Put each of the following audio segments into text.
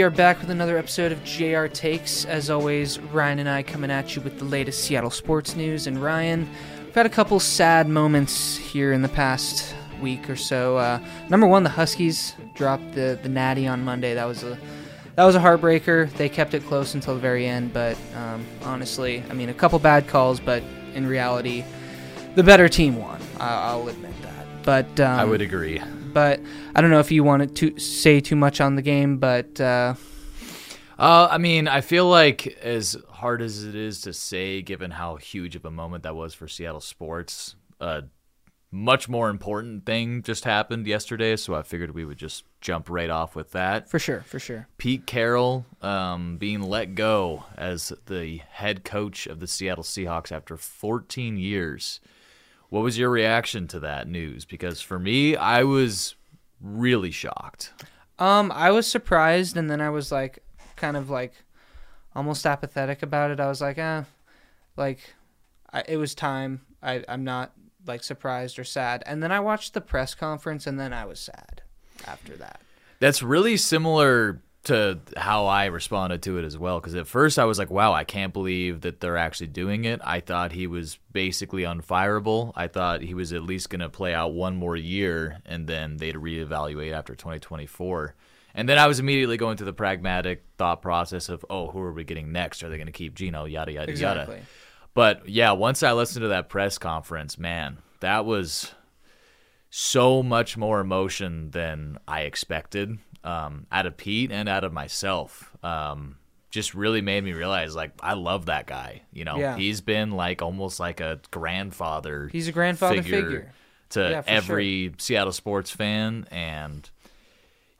we are back with another episode of JR Takes. As always, Ryan and I coming at you with the latest Seattle sports news. And Ryan, we've had a couple sad moments here in the past week or so. Uh, number one, the Huskies dropped the the Natty on Monday. That was a that was a heartbreaker. They kept it close until the very end, but um, honestly, I mean, a couple bad calls, but in reality, the better team won. I- I'll admit that. But um, I would agree. But I don't know if you wanted to say too much on the game, but uh, Uh, I mean, I feel like as hard as it is to say, given how huge of a moment that was for Seattle sports, a much more important thing just happened yesterday. So I figured we would just jump right off with that. for sure, for sure. Pete Carroll um, being let go as the head coach of the Seattle Seahawks after 14 years. What was your reaction to that news? Because for me, I was really shocked. Um, I was surprised, and then I was like, kind of like, almost apathetic about it. I was like, eh, like, I, it was time. I I'm not like surprised or sad. And then I watched the press conference, and then I was sad after that. That's really similar to how I responded to it as well. Because at first I was like, wow, I can't believe that they're actually doing it. I thought he was basically unfireable. I thought he was at least going to play out one more year and then they'd reevaluate after 2024. And then I was immediately going through the pragmatic thought process of, oh, who are we getting next? Are they going to keep Gino? Yada, yada, Exactly. yada. But yeah, once I listened to that press conference, man, that was so much more emotion than I expected um, out of Pete and out of myself. Um, just really made me realize, like, I love that guy. You know, Yeah. he's been like almost like a grandfather. He's a grandfather figure. to Yeah, every Seattle sports fan, and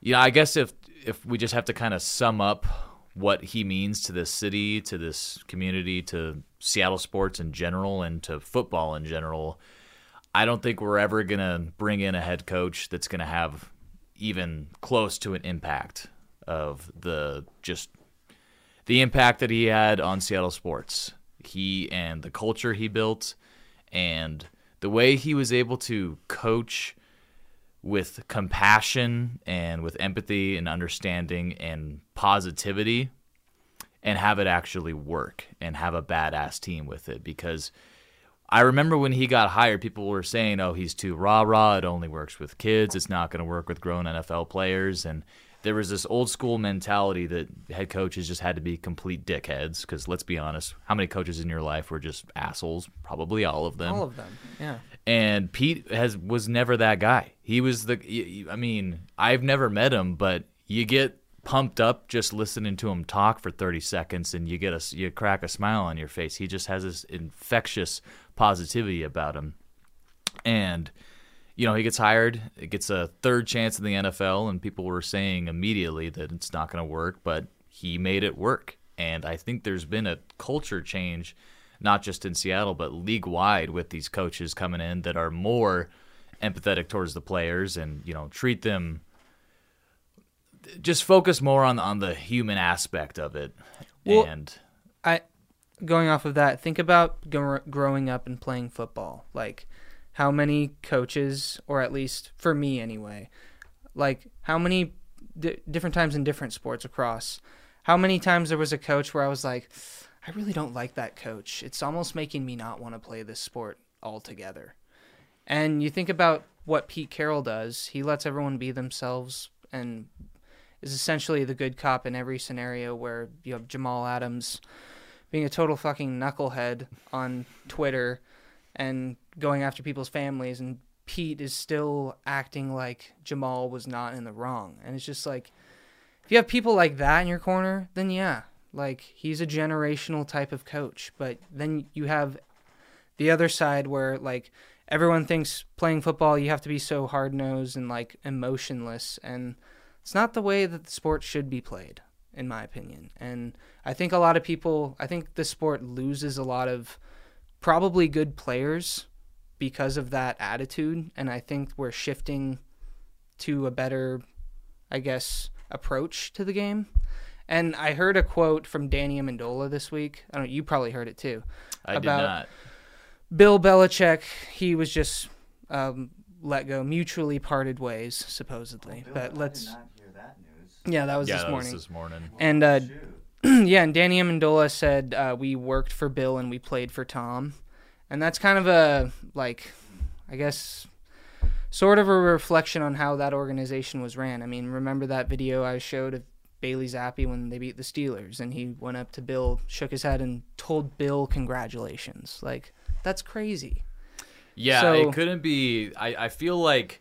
you know, I guess if if we just have to kind of sum up what he means to this city, to this community, to Seattle sports in general, and to football in general, I don't think we're ever gonna bring in a head coach that's gonna have even close to an impact of the just the impact that he had on Seattle sports. He and the culture he built and the way he was able to coach with compassion and with empathy and understanding and positivity and have it actually work and have a badass team with it because I remember when he got hired, people were saying, "Oh, he's too rah rah. It only works with kids. It's not going to work with grown NFL players." And there was this old school mentality that head coaches just had to be complete dickheads. Because let's be honest, how many coaches in your life were just assholes? Probably all of them. All of them. Yeah. And Pete has was never that guy. He was the. I mean, I've never met him, but you get pumped up just listening to him talk for 30 seconds, and you get a you crack a smile on your face. He just has this infectious positivity about him, and you know he gets hired, it gets a third chance in the NFL, and people were saying immediately that it's not going to work, but he made it work. And I think there's been a culture change not just in Seattle, but league wide with these coaches coming in that are more empathetic towards the players and, you know, treat them just focus more on on the human aspect of it. Well- and I going off of that, think about gr- growing up and playing football. Like how many coaches, or at least for me anyway, like how many di- different times in different sports across. How many times there was a coach where I was like, I really don't like that coach. It's almost making me not want to play this sport altogether. And you think about what Pete Carroll does. He lets everyone be themselves and is essentially the good cop in every scenario where you have Jamal Adams being a total fucking knucklehead on Twitter and going after people's families and Pete is still acting like Jamal was not in the wrong. And it's just like if you have people like that in your corner, then yeah, like he's a generational type of coach. But then you have the other side where like everyone thinks playing football you have to be so hard nosed and like emotionless and it's not the way that the sport should be played in my opinion and i think a lot of people i think the sport loses a lot of probably good players because of that attitude and i think we're shifting to a better i guess approach to the game and i heard a quote from danny amendola this week i don't you probably heard it too I about- did not. Bill Belichick, he was just um, let go, mutually parted ways, supposedly. but let's. not hear that news. Yeah, that was yeah, this that morning. was this morning. And uh, yeah, and Danny Amendola said uh, we worked for Bill and we played for Tom, and that's kind of a like, I guess, sort of a reflection on how that organization was ran. I mean, remember that video I showed of Bailey Zappe when they beat the Steelers, and he went up to Bill, shook his head, and told Bill congratulations. Like that's crazy. Yeah, So- it couldn't be. I, I feel like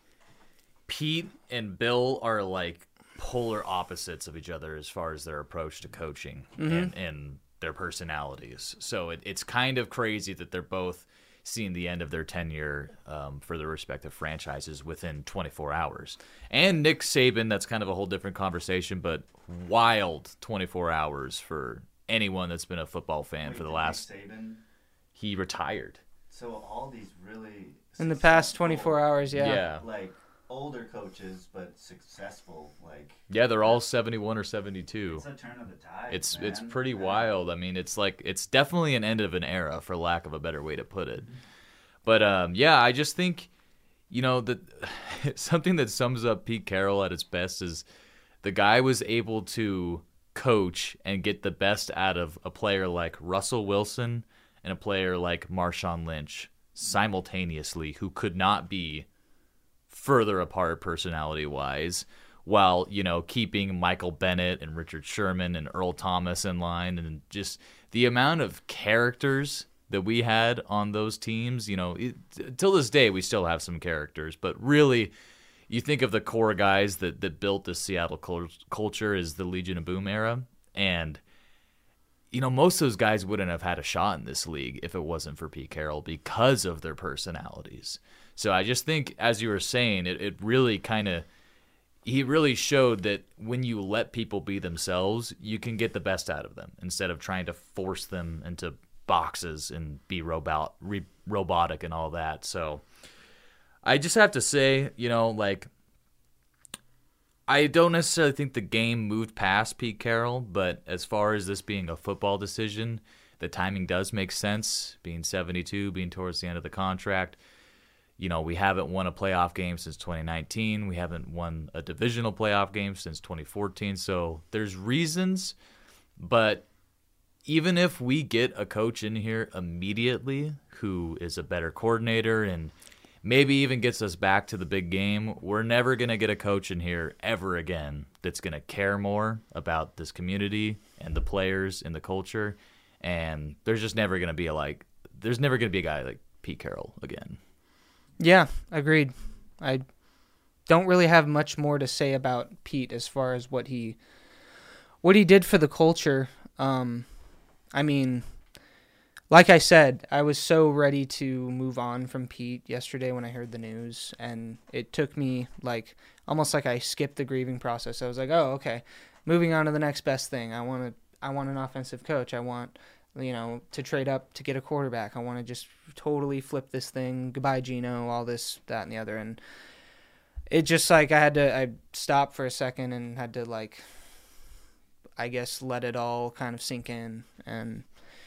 Pete and Bill are like polar opposites of each other as far as their approach to coaching and, and their personalities. So it, it's kind of crazy that they're both seeing the end of their tenure um, for their respective franchises within 24 hours. And Nick Saban, that's kind of a whole different conversation, but wild 24 hours for anyone that's been a football fan Wait, for the last. Nick Saban. He retired. So all these really In the past 24 hours, yeah. yeah. like older coaches but successful, like Yeah, they're all 71 or 72. it's a turn of the tide. It's man. it's pretty Yeah. wild. I mean, it's like it's definitely an end of an era for lack of a better way to put it. But um yeah, I just think you know that something that sums up Pete Carroll at its best is the guy was able to coach and get the best out of a player like Russell Wilson and a player like Marshawn Lynch simultaneously who could not be further apart personality wise while you know keeping Michael Bennett and Richard Sherman and Earl Thomas in line and just the amount of characters that we had on those teams you know it, till this day we still have some characters but really you think of the core guys that that built the Seattle cul- culture is the Legion of Boom era and you know, most of those guys wouldn't have had a shot in this league if it wasn't for Pete Carroll because of their personalities. So I just think, as you were saying, it, it really kind of, he really showed that when you let people be themselves, you can get the best out of them instead of trying to force them into boxes and be robot, re, robotic and all that. So I just have to say, you know, like, I don't necessarily think the game moved past Pete Carroll, but as far as this being a football decision, the timing does make sense. Being 72, being towards the end of the contract, you know, we haven't won a playoff game since 2019. We haven't won a divisional playoff game since 2014. So there's reasons, but even if we get a coach in here immediately who is a better coordinator and maybe even gets us back to the big game, we're never going to get a coach in here ever again that's going to care more about this community and the players and the culture. And there's just never going to be a like, there's never going to be a guy like Pete Carroll again. Yeah, agreed. I don't really have much more to say about Pete as far as what he what he did for the culture. Um, I mean, like I said, I was so ready to move on from Pete yesterday when I heard the news, and it took me like almost like I skipped the grieving process. I was like, oh, okay, moving on to the next best thing. I want to. I want an offensive coach. I want you know, to trade up to get a quarterback. I want to just totally flip this thing. Goodbye, Gino. All this, that, and the other. And it just like I had to, I stopped for a second and had to like, I guess, let it all kind of sink in. And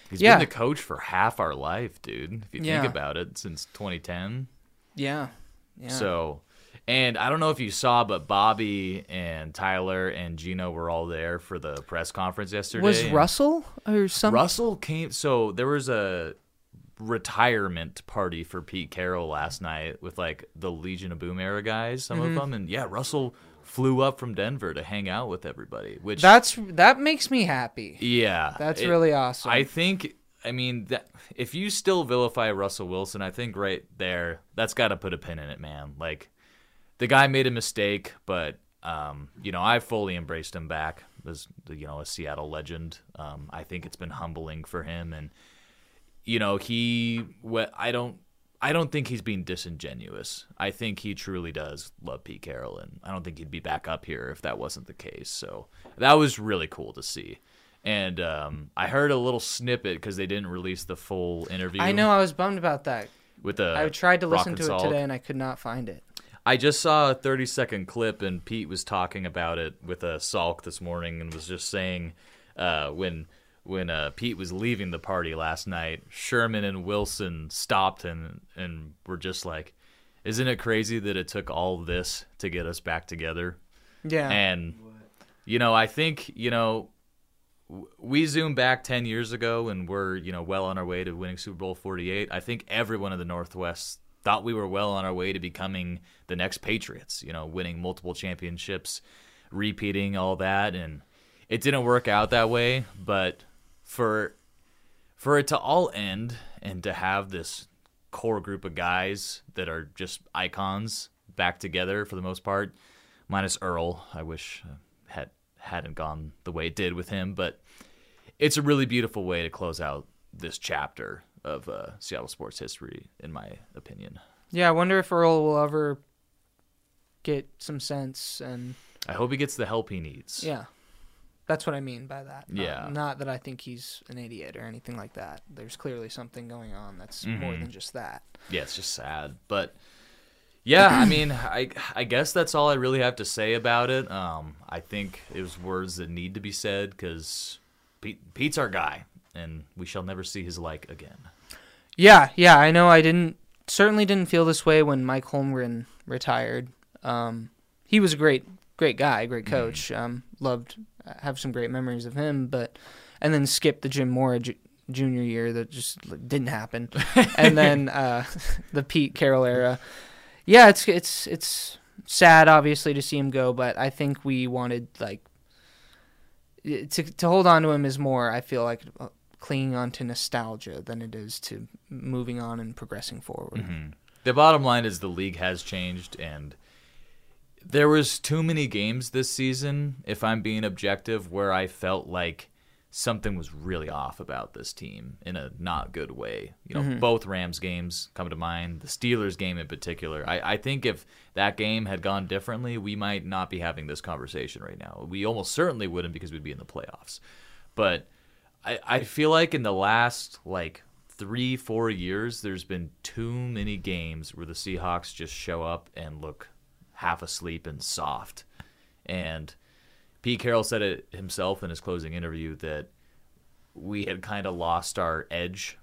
He's Yeah. been the coach for half our life, dude. If you Yeah. think about it, since 2010. yeah, yeah. So, and I don't know if you saw, but Bobby and Tyler and Gino were all there for the press conference yesterday. was Russell or some? Russell came. So there was a retirement party for Pete Carroll last night with like the Legion of Boom era guys, some Mm-hmm. of them, and yeah, Russell flew up from Denver to hang out with everybody. Which That's that makes me happy. yeah, That's it- really awesome. I think. I mean, that if you still vilify Russell Wilson, I think right there, that's got to put a pin in it, man. Like, the guy made a mistake, but um, you know, I fully embraced him back as you know a Seattle legend. Um, I think it's been humbling for him, and you know, he. I don't. I don't think he's being disingenuous. I think he truly does love Pete Carroll, and I don't think he'd be back up here if that wasn't the case. So that was really cool to see. And um, I heard a little snippet because they didn't release the full interview. I know I was bummed about that. With the I tried to listen to it today and I could not find it. I just saw a 30 second clip and Pete was talking about it with a Salk this morning and was just saying uh, when when uh, Pete was leaving the party last night, Sherman and Wilson stopped and and were just like, "Isn't it crazy that it took all this to get us back together?" Yeah. And You know, I think you know we zoom back 10 years ago and we're you know well on our way to winning super bowl 48 i think everyone in the northwest thought we were well on our way to becoming the next patriots you know winning multiple championships repeating all that. And it didn't work out that way but for for it to all end and to have this core group of guys that are just icons back together for the most part minus earl i wish uh, had hadn't gone the way it did with him but it's a really beautiful way to close out this chapter of uh, seattle sports history in my opinion Yeah, I wonder if Earl will ever get some sense and i hope he gets the help he needs yeah. That's what I mean by that. Um, Yeah. not that I think he's an idiot or anything like that. There's clearly something going on that's more Mhm. than just that. yeah, it's just sad. But yeah, I mean, I I guess that's all I really have to say about it. Um, I think it was words that need to be said because Pete, Pete's our guy, and we shall never see his like again. Yeah, yeah, I know. I didn't certainly didn't feel this way when Mike Holmgren retired. Um, he was a great, great guy, great coach. Um, loved, have some great memories of him. But and then skip the Jim Mora ju- junior year that just didn't happen, and then uh, the Pete Carroll era. Yeah, it's it's it's sad, obviously, to see him go. But I think we wanted like to to hold on to him is more. I feel like clinging on to nostalgia than it is to moving on and progressing forward. Mm-hmm. The bottom line is the league has changed, and there was too many games this season. If I'm being objective, where I felt like something was really off about this team in a not good way. You know, mm-hmm. both Rams games come to mind. The Steelers game in particular. I, I think if that game had gone differently, we might not be having this conversation right now. We almost certainly wouldn't because we'd be in the playoffs. But I, I feel like in the last like three, four years, there's been too many games where the Seahawks just show up and look half asleep and soft. And Pete Carroll said it himself in his closing interview that we had kind of lost our edge,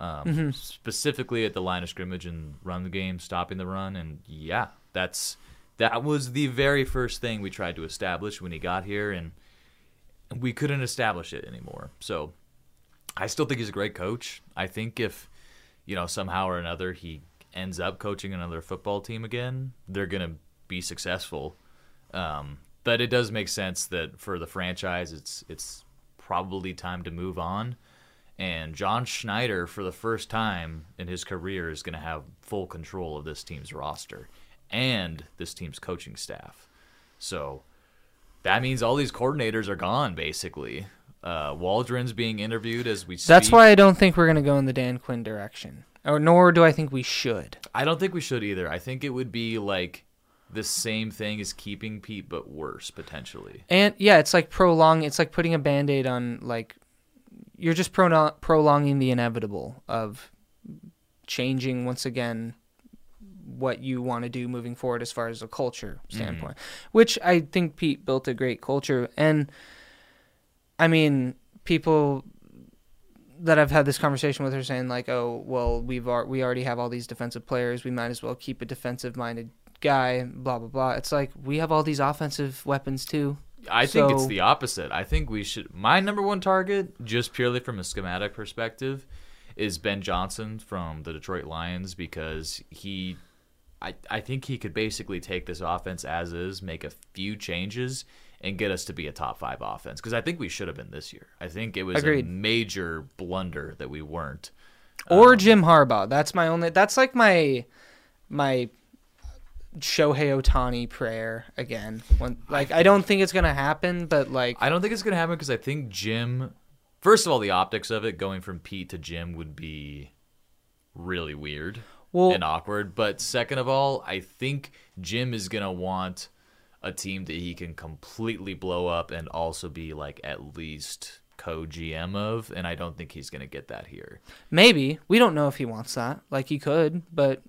um, specifically at the line of scrimmage and run the game, stopping the run. And yeah, that's that was the very first thing we tried to establish when he got here, and we couldn't establish it anymore. So I still think he's a great coach. I think if you know somehow or another he ends up coaching another football team again, they're gonna be successful. Um, but it does make sense that for the franchise, it's it's probably time to move on. And John Schneider, for the first time in his career, is going to have full control of this team's roster and this team's coaching staff. So that means all these coordinators are gone, basically. Uh, Waldron's being interviewed as we speak. That's why I don't think we're going to go in the Dan Quinn direction. Or nor do I think we should. I don't think we should either. I think it would be like the same thing as keeping Pete, but worse potentially. And yeah, it's like prolong. It's like putting a band-aid on like you're just pro- prolonging the inevitable of changing once again what you want to do moving forward as far as a culture mm-hmm. standpoint. Which I think Pete built a great culture and I mean, people that I've had this conversation with are saying like, "Oh, well, we've ar- we already have all these defensive players. We might as well keep a defensive-minded guy." Blah blah blah. It's like we have all these offensive weapons too. I think it's the opposite. I think we should. My number one target, just purely from a schematic perspective, is Ben Johnson from the Detroit Lions because he, I, I think he could basically take this offense as is, make a few changes, and get us to be a top five offense. Because I think we should have been this year. I think it was Agreed. a major blunder that we weren't. Or um, Jim Harbaugh. That's my only. That's like my my Shohei Ohtani prayer again. When, like I don't think it's gonna happen, but like I don't think it's going to happen because I think Jim, first of all, the optics of it going from Pete to Jim would be really weird Well- and awkward. But second of all, I think Jim is going to want a team that he can completely blow up and also be like at least co GM of. And I don't think he's going to get that here. maybe we don't know if he wants that. Like he could, but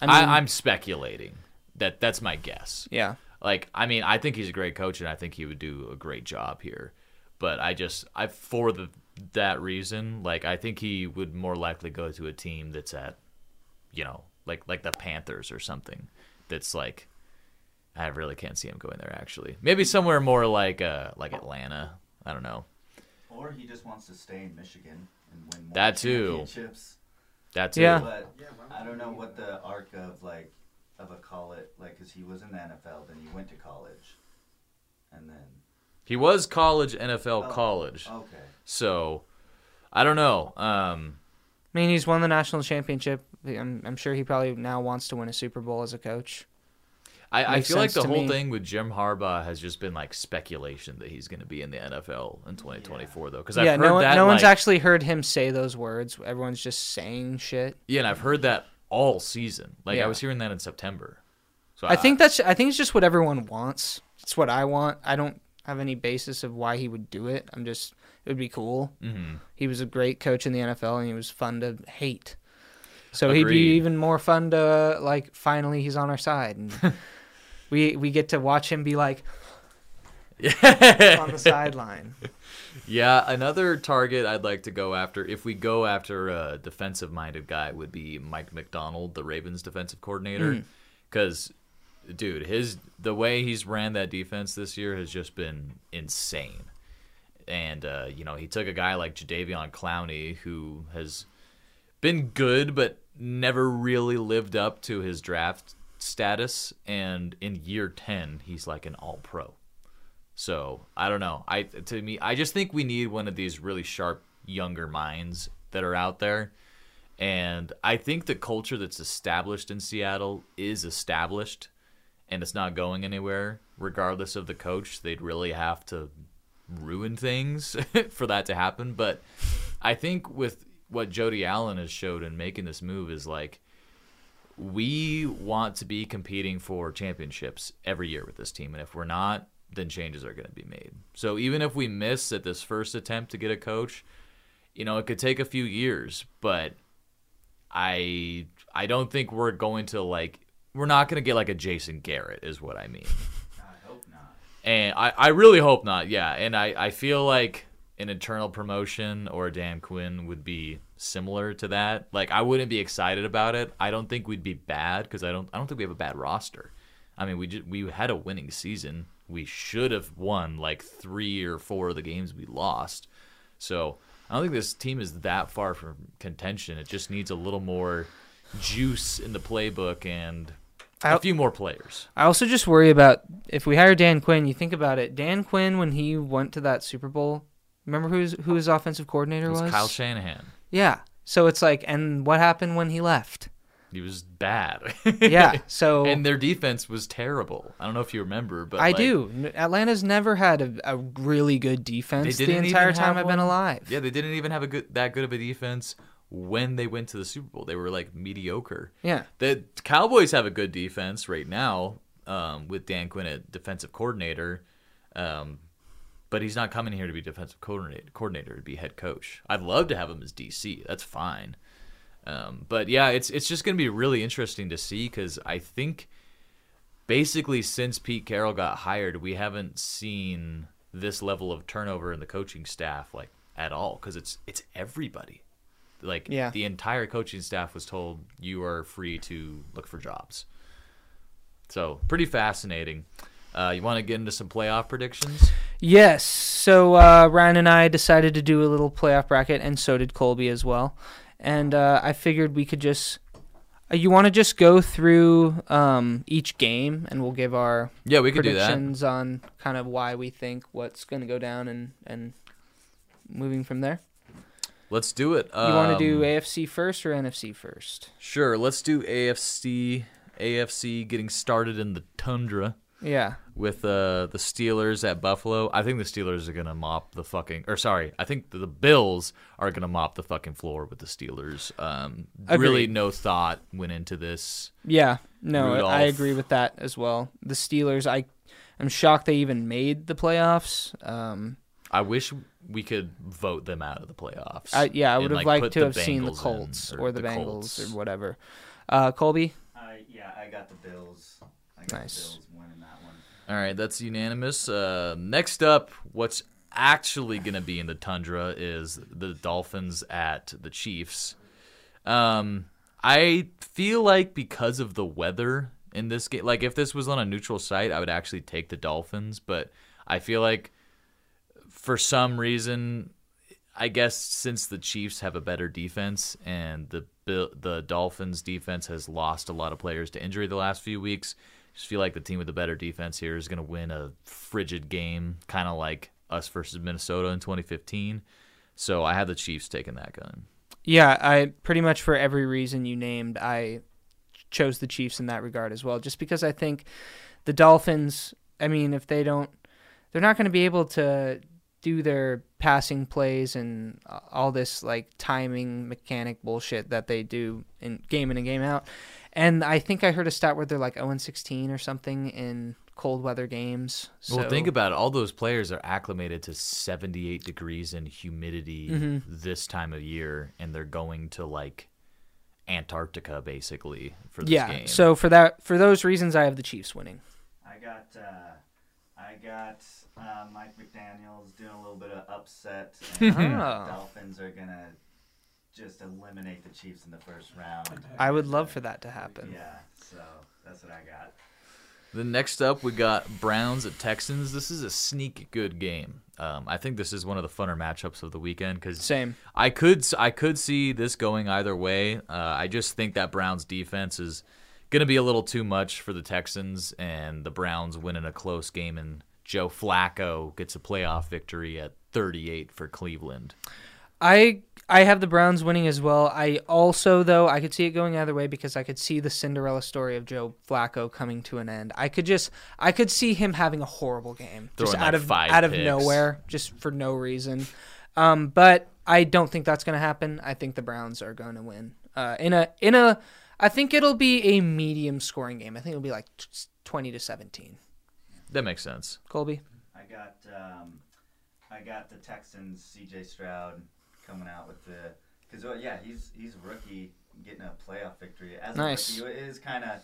I I mean, I'm speculating. That that's my guess. yeah. Like, I mean, I think he's a great coach, and I think he would do a great job here. But I just, I for the that reason, like, I think he would more likely go to a team that's at, you know, like like the Panthers or something. That's like I really can't see him going there. Actually, maybe somewhere more like uh like Atlanta. I don't know. Or he just wants to stay in Michigan and win more That too. championships. That too. Yeah. But Yeah, I don't know what the arc of like of a college like because he was in the NFL, then he went to college, and then He was college NFL Oh, college. okay. So I don't know. Um, I mean, he's won the national championship. I'm, I'm sure he probably now wants to win a Super Bowl as a coach. I, I feel like the whole me. thing with Jim Harbaugh has just been like speculation that he's going to be in the NFL in 2024, though. Because yeah, I've heard no, one, that. no one's actually heard him say those words. Everyone's just saying shit. Yeah, and I've heard that all season. Like Yeah. I was hearing that in September. So I think that's I think it's just what everyone wants. It's what I want. I don't have any basis of why he would do it. I'm just it would be cool. Mhm. He was a great coach in the NFL and he was fun to hate. So he'd be even more fun to like finally he's on our side and we we get to watch him be like on the sideline. Yeah, another target I'd like to go after, if we go after a defensive minded guy, would be Mike Macdonald, the Ravens defensive coordinator. Because, dude, his the way he's ran that defense this year has just been insane. And, uh, you know, he took a guy like Jadeveon Clowney, who has been good, but never really lived up to his draft status. And in year 10, he's like an all pro. So I don't know. I to me, I just think we need one of these really sharp younger minds that are out there. And I think the culture that's established in Seattle is established, and it's not going anywhere. Regardless of the coach, they'd really have to ruin things for that to happen. But I think with what Jody Allen has showed in making this move is like we want to be competing for championships every year with this team, and if we're not, then changes are going to be made. So even if we miss at this first attempt to get a coach, you know, it could take a few years, but I I don't think we're going to like we're not going to get like a Jason Garrett is what I mean. I hope not. And I, I really hope not, yeah. And I, I feel like an internal promotion or a Dan Quinn would be similar to that. Like I wouldn't be excited about it. I don't think we'd be bad because I don't I don't think we have a bad roster. I mean, we just, we had a winning season. We should have won like three or four of the games we lost. So I don't think this team is that far from contention. It just needs a little more juice in the playbook and a few more players. I also just worry about if we hire Dan Quinn. You think about it. Dan Quinn when he went to that Super Bowl. Remember who's who his offensive coordinator was was? Kyle Shanahan. Yeah. So it's like, and what happened when he left? He was bad. Yeah. So and their defense was terrible. I don't know if you remember, but I like, do. Atlanta's never had a, a really good defense the entire time I've been alive. Yeah, they didn't even have a good that good of a defense when they went to the Super Bowl. They were like mediocre. Yeah. The Cowboys have a good defense right now um, with Dan Quinn at defensive coordinator, um, but he's not coming here to be defensive coordinator. Coordinator to be head coach. I'd love to have him as DC. That's fine. Um, but yeah, it's it's just going to be really interesting to see because I think basically since Pete Carroll got hired, we haven't seen this level of turnover in the coaching staff like at all because it's it's everybody. Like Yeah. the entire coaching staff was told you are free to look for jobs. So pretty fascinating. Uh, you want to get into some playoff predictions? Yes. So uh, Ryan and I decided to do a little playoff bracket, and so did Colby as well. And uh, I figured we could just. Uh, you want to just go through um, each game, and we'll give our Yeah, we could do that. predictions on kind of why we think what's going to go down, and and moving from there. Let's do it. You want to do Um, AFC first or NFC first? Sure, let's do AFC. AFC getting started in the tundra Yeah. with uh, the Steelers at Buffalo. I think the Steelers are gonna mop the fucking. Or sorry, I think the Bills are gonna mop the fucking floor with the Steelers. Um, really, no thought went into this. Yeah, no, I- I agree with that as well. The Steelers, I, I'm shocked they even made the playoffs. Um, I wish we could vote them out of the playoffs. I, yeah, I and, would have like, liked to the have seen the Bengals in, Colts or, the, Bengals Colts. or whatever. Uh, Colby, I yeah, I got the Bills. I got Nice. the Bills winning that one. All right, that's unanimous. Uh, next up, what's actually going to be in the tundra is the Dolphins at the Chiefs. Um, I feel like because of the weather in this game. Like if this was on a neutral site, I would actually take the Dolphins, but I feel like for some reason, I guess since the Chiefs have a better defense and the the Dolphins defense has lost a lot of players to injury the last few weeks, just feel like the team with the better defense here is going to win a frigid game, kind of like us versus Minnesota in 2015. So I have the Chiefs taking that gun. Yeah, I pretty much for every reason you named, I chose the Chiefs in that regard as well. Just because I think the Dolphins, I mean, if they don't, they're not going to be able to do their passing plays and all this like timing mechanic bullshit that they do in game in and game out. And I think I heard a stat where they're like 0 16 or something in cold weather games. So, Well, think about it. All those players are acclimated to 78 degrees and humidity Mhm. this time of year, and they're going to like Antarctica basically for this yeah. game. So for that, for those reasons, I have the Chiefs winning. I got uh, I got uh, Mike McDaniel's doing a little bit of upset. And Oh. the Dolphins are gonna just eliminate the Chiefs in the first round. I would love for that to happen. Yeah, so that's what I got. the next up, we got Browns at Texans. This is a sneak good game. Um, I think this is one of the funner matchups of the weekend because Same. I could I could see this going either way. Uh, I just think that Browns defense is going to be a little too much for the Texans, and the Browns winning a close game, and Joe Flacco gets a playoff victory at 38 for Cleveland. I I have the Browns winning as well. I also though I could see it going either way because I could see the Cinderella story of Joe Flacco coming to an end. I could just I could see him having a horrible game just Throwing, out of out of nowhere just for no reason. Um, but I don't think that's going to happen. I think the Browns are going to win. Uh, in a in a I think it'll be a medium scoring game. I think it'll be like 20 to 17. That makes sense. Colby. I got um, I got the Texans. C.J. Stroud coming out with the because well, yeah he's he's a rookie getting a playoff victory as Nice. a rookie. It is kind of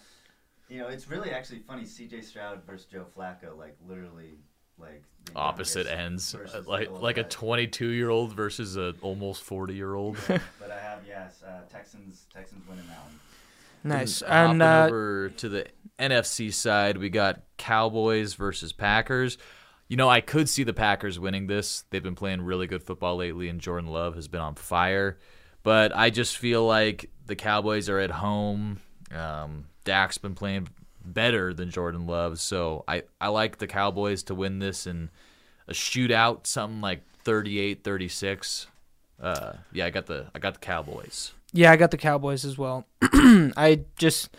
you know it's really actually funny C.J. Stroud versus Joe Flacco like literally like Opposite ends, versus the like old like a 22 year old versus a almost 40 year old. But I have yes uh, Texans Texans winning that one. Nice. Hopping And uh, over to the NFC side, we got Cowboys versus Packers. You know, I could see the Packers winning this. They've been playing really good football lately, and Jordan Love has been on fire. But I just feel like the Cowboys are at home. Um, Dak's been playing better than Jordan Love, so I, I like the Cowboys to win this in a shootout, something like 38-36. Uh, yeah, I got the I got the Cowboys. Yeah, I got the Cowboys as well. I just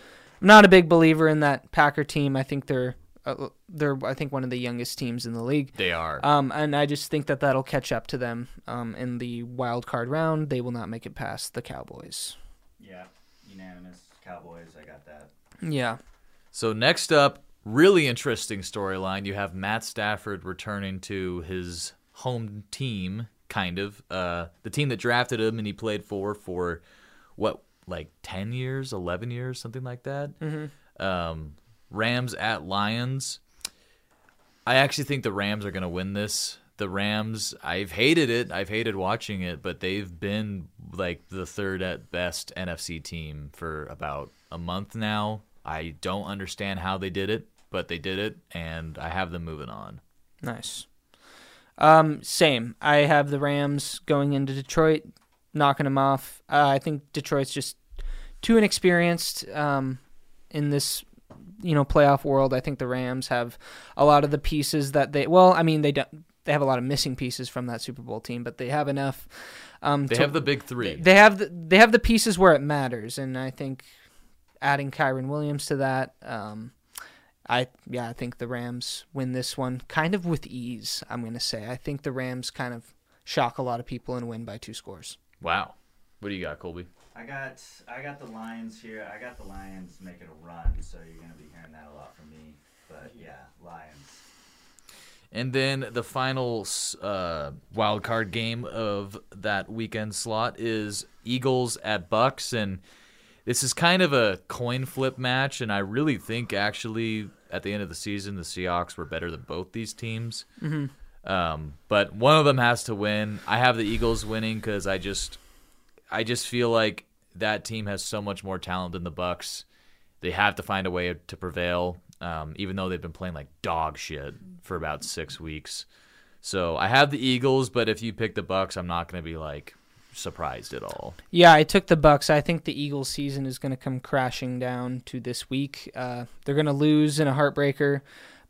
I'm not a big believer in that Packer team. I think they're uh, they're I think one of the youngest teams in the league. They are. Um, and I just think that that'll catch up to them um, in the wild card round. They will not make it past the Cowboys. Yeah, unanimous Cowboys. I got that. Yeah, So next up, really interesting storyline. You have Matt Stafford returning to his home team, kind of uh, the team that drafted him, and he played for for what like ten years, eleven years, something like that. Mm-hmm. Um, Rams at Lions. I actually think the Rams are going to win this. The Rams, I've hated it. I've hated watching it, but they've been like the third at best NFC team for about a month now. I don't understand how they did it, but they did it, and I have them moving on. nice. Um, same. I have the Rams going into Detroit, knocking them off. Uh, I think Detroit's just too inexperienced um, in this you know playoff world. I think the Rams have a lot of the pieces that they well, I mean they don't they have a lot of missing pieces from that Super Bowl team, but they have enough. Um, They to- have the big three. They have the, they have the pieces where it matters, and I think adding Kyren Williams to that, um, I yeah, I think the Rams win this one kind of with ease. I'm gonna say I think the Rams kind of shock a lot of people and win by two scores. Wow. What do you got, Colby? I got I got the Lions here. I got the Lions making a run, so you're gonna be hearing that a lot from me. But yeah, Lions. And then the final uh, wild card game of that weekend slot is Eagles at Bucks, and this is kind of a coin flip match. And I really think actually at the end of the season, the Seahawks were better than both these teams. Mm-hmm. Um, but one of them has to win. I have the Eagles winning because I just, I just feel like that team has so much more talent than the Bucks. they have to find a way to prevail, um, even though they've been playing like dog shit for about six weeks. So I have the Eagles, but if you pick the Bucks, I'm not going to be like surprised at all. Yeah, I took the Bucks. I think the Eagles season is going to come crashing down to this week. Uh, they're going to lose in a heartbreaker,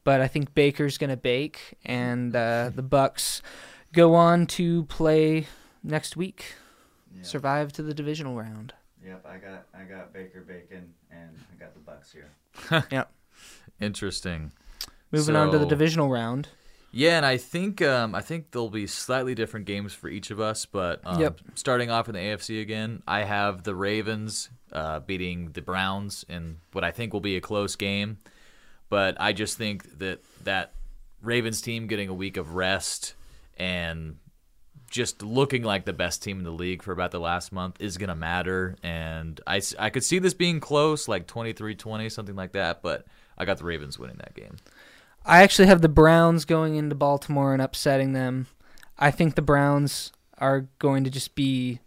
but I think Baker's going to bake, and uh, the Bucks go on to play next week, Yeah. survive to the divisional round. Yep, I got I got Baker Bacon and I got the Bucks here. Yep. Interesting. Moving on to the divisional round. Yeah, and I think um, I think there'll be slightly different games for each of us. But um, Yep. starting off in the AFC again, I have the Ravens uh, beating the Browns in what I think will be a close game. But I just think that that Ravens team getting a week of rest and just looking like the best team in the league for about the last month is going to matter. And I, I could see this being close, like 23 20, something like that. But I got the Ravens winning that game. I actually have the Browns going into Baltimore and upsetting them. I think the Browns are going to just be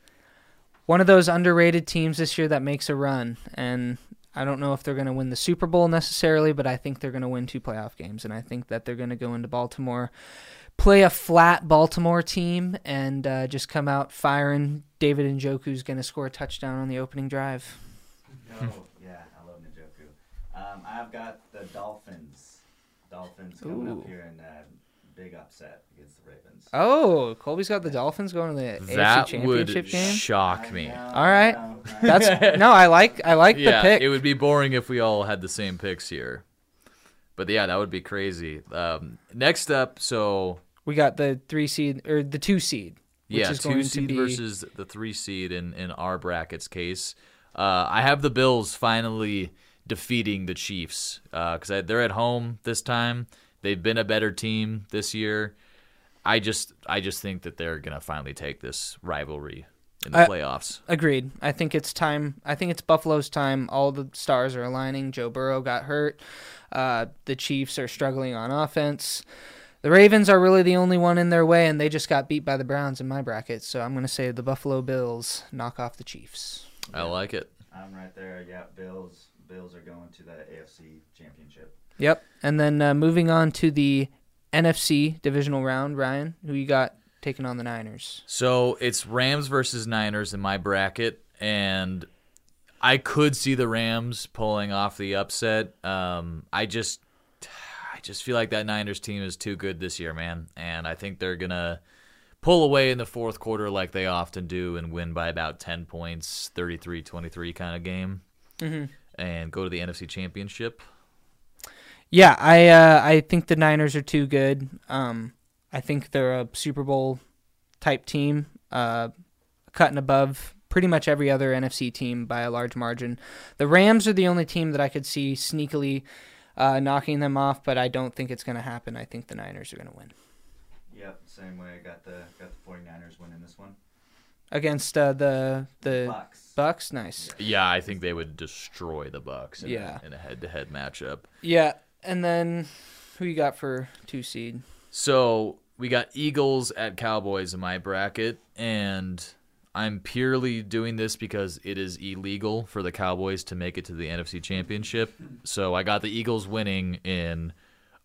one of those underrated teams this year that makes a run. And I don't know if they're going to win the Super Bowl necessarily, but I think they're going to win two playoff games. And I think that they're going to go into Baltimore, play a flat Baltimore team, and uh, just come out firing. David Njoku's going to score a touchdown on the opening drive. Oh yeah, I love Njoku. Um, I've got the Dolphins. Dolphins coming Ooh. up here in a big upset Ravens. Oh, Colby's got the Dolphins going to the That AFC would Championship game. shock me. All right. I know, That's no, I like I like yeah, the pick. it would be boring if we all had the same picks here. But yeah, that would be crazy. Um, next up, so We got the three seed or the two seed. Which yeah, is two going to seed be- versus the three seed in in our brackets case. Uh, I have the Bills finally defeating the Chiefs because they're at home this time. They've been a better team this year. I just I just think that they're gonna finally take this rivalry in the I- playoffs. Agreed. I think it's time. I think it's Buffalo's time. All the stars are aligning. Joe Burrow got hurt. Uh, the Chiefs are struggling on offense. The Ravens are really the only one in their way, and they just got beat by the Browns in my bracket. So I'm going to say the Buffalo Bills knock off the Chiefs. I like it. I'm right there. Yeah, Bills. Bills are going to the AFC Championship. Yep. And then uh, moving on to the NFC divisional round, Ryan, who you got taking on the Niners? So it's Rams versus Niners in my bracket, and I could see the Rams pulling off the upset. Um, I just, I just feel like that Niners team is too good this year, man, and I think they're gonna pull away in the fourth quarter like they often do and win by about 10 points, 33-23 kind of game, Mm-hmm. and go to the NFC Championship. Yeah, I uh, I think the Niners are too good. Um, I think they're a Super Bowl type team, uh, cutting above pretty much every other NFC team by a large margin. The Rams are the only team that I could see sneakily uh, knocking them off, but I don't think it's going to happen. I think the Niners are going to win Yep, same way. I got the got the 49ers winning this one. against uh, the the Bucks. Bucks. Nice. Yeah, I think they would destroy the Bucks in, Yeah. a, in a head-to-head matchup. Yeah, and then who you got for two seed? So we got Eagles at Cowboys in my bracket, and I'm purely doing this because it is illegal for the Cowboys to make it to the NFC Championship. So I got the Eagles winning in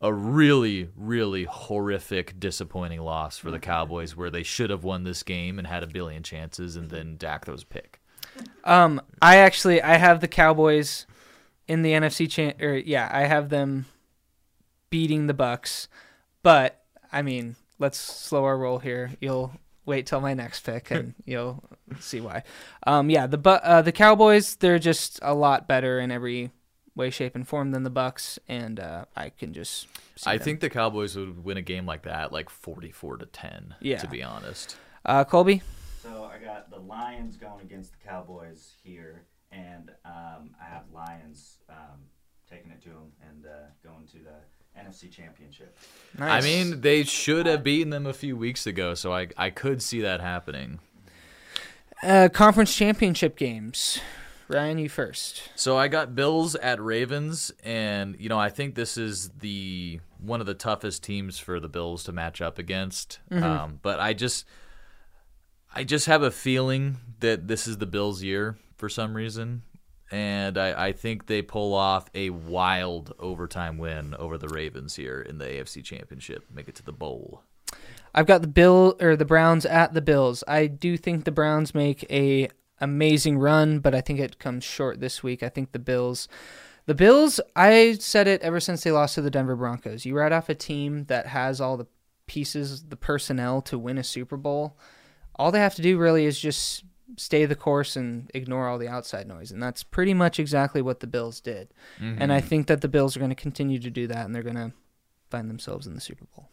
a really, really horrific, disappointing loss for the Cowboys, where they should have won this game and had a billion chances, and then Dak throws a pick. Um, I actually I have the Cowboys in the NFC cha- or yeah, I have them beating the Bucks. But I mean, let's slow our roll here. You'll wait till my next pick and you'll see why. Um, yeah, the Bu- uh, the Cowboys they're just a lot better in every way, shape, and form than the Bucks, and uh, I can just. See I them. think the Cowboys would win a game like that, like 44 to 10, Yeah. to be honest. Uh, Colby. So I got the Lions going against the Cowboys here, and um, I have Lions um, taking it to them and uh, going to the NFC Championship. Nice. I mean, they should have beaten them a few weeks ago, so I I could see that happening. uh, conference championship games. Ryan, you first. So I got Bills at Ravens, and you know I think this is the one of the toughest teams for the Bills to match up against. Um, but I just I just have a feeling that this is the Bills' year for some reason, and I, I think they pull off a wild overtime win over the Ravens here in the AFC Championship, make it to the bowl. I've got the Bill or the Browns at the Bills. I do think the Browns make a amazing run, but I think it comes short this week. I think the Bills the Bills, I said it ever since they lost to the Denver Broncos. You write off a team that has all the pieces, the personnel to win a Super Bowl. All they have to do really is just stay the course and ignore all the outside noise. And that's pretty much exactly what the Bills did. Mm-hmm. And I think that the Bills are going to continue to do that and they're going to find themselves in the Super Bowl.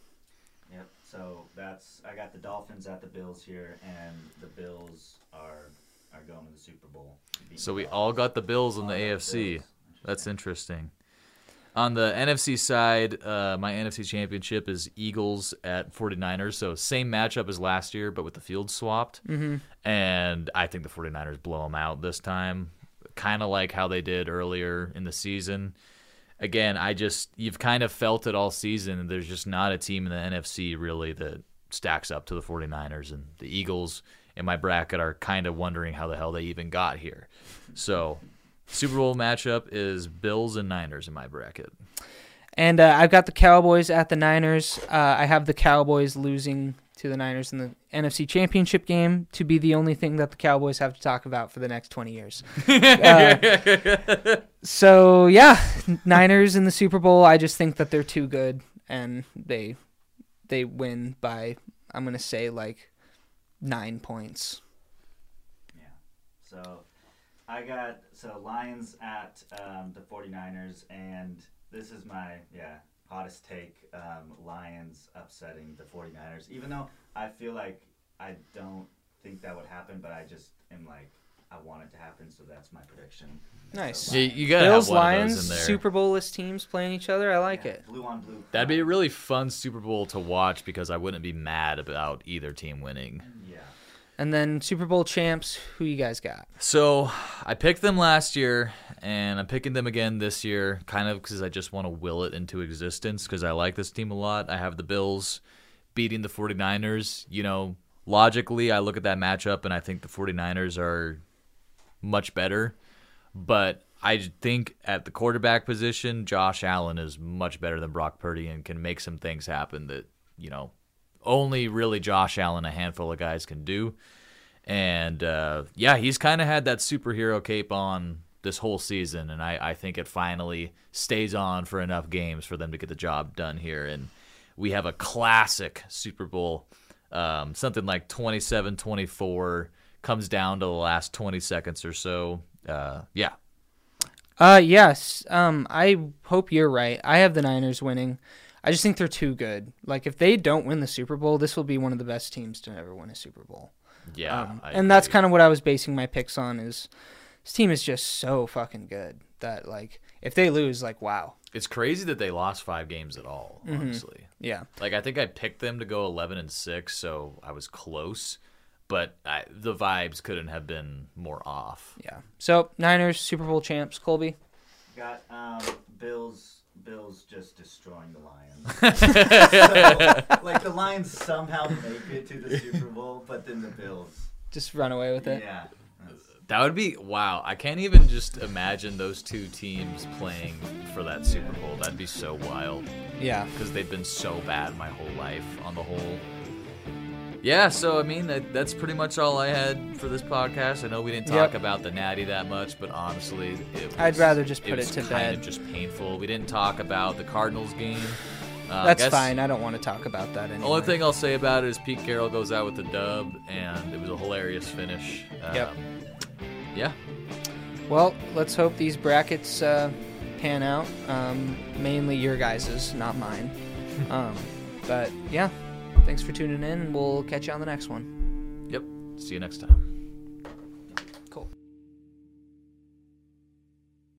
Yep. So that's I got the Dolphins at the Bills here, and the Bills are are going to the Super Bowl. So we all got the Bills in the got AFC. Bills. That's interesting. On the NFC side, uh, my NFC championship is Eagles at 49ers. So same matchup as last year, but with the field swapped. Mm-hmm. And I think the 49ers blow them out this time. Kind of like how they did earlier in the season. Again, I just, you've kind of felt it all season. There's just not a team in the NFC really that stacks up to the 49ers. And the Eagles in my bracket are kind of wondering how the hell they even got here. So Super Bowl matchup is Bills and Niners in my bracket. And uh, I've got the Cowboys at the Niners. Uh, I have the Cowboys losing to the Niners in the NFC Championship game to be the only thing that the Cowboys have to talk about for the next 20 years. Uh, so, yeah, Niners in the Super Bowl. I just think that they're too good and they they win by I'm going to say like 9 points. Yeah. So I got so Lions at um, the 49ers, and this is my yeah hottest take. Um, Lions upsetting the 49ers, even though I feel like I don't think that would happen, but I just am like I want it to happen, so that's my prediction. Nice. So You, you gotta Bills have one Lions of those in there. Super Bowl-less teams playing each other. I like Yeah, it. Blue on blue. That'd be a really fun Super Bowl to watch because I wouldn't be mad about either team winning. Yeah. And then Super Bowl champs, who you guys got? So I picked them last year, and I'm picking them again this year, kind of because I just want to will it into existence because I like this team a lot. I have the Bills beating the 49ers. You know, logically, I look at that matchup and I think the 49ers are much better. But I think at the quarterback position, Josh Allen is much better than Brock Purdy and can make some things happen that, you know, only really Josh Allen, a handful of guys can do. And uh, yeah, he's kind of had that superhero cape on this whole season, and I, I think it finally stays on for enough games for them to get the job done here. And we have a classic Super Bowl, um, something like 27 24, comes down to the last 20 seconds or so. Uh, yeah. Uh yes. Um I hope you're right. I have the Niners winning. I just think they're too good. Like if they don't win the Super Bowl, this will be one of the best teams to ever win a Super Bowl. Yeah. Um, I and that's kind of what I was basing my picks on is this team is just so fucking good that like if they lose like wow. It's crazy that they lost five games at all, Mm-hmm. honestly. Yeah. Like I think I picked them to go 11 and 6, so I was close, but I, the vibes couldn't have been more off. Yeah. So, Niners Super Bowl champs, Colby. Got um, Bills. Bills just destroying the Lions. so, like the Lions somehow make it to the Super Bowl, but then the Bills. Just run away with it. Yeah. That would be wow. I can't even just imagine those two teams playing for that Super Bowl. That'd be so wild Yeah. because they've been so bad my whole life on the whole. Yeah, so I mean that, that's pretty much all I had for this podcast. I know we didn't talk Yep. about the natty that much, but honestly, it was, I'd rather just put it was to kind bed. Of just painful. We didn't talk about the Cardinals game. Uh, I That's guess fine. I don't want to talk about that anymore. Only thing I'll say about it is Pete Carroll goes out with the dub, and it was a hilarious finish. Um, Yep. Yeah. Well, let's hope these brackets uh, pan out. Um, mainly your guys's, not mine. um, but yeah, thanks for tuning in, we'll catch you on the next one. Yep. See you next time.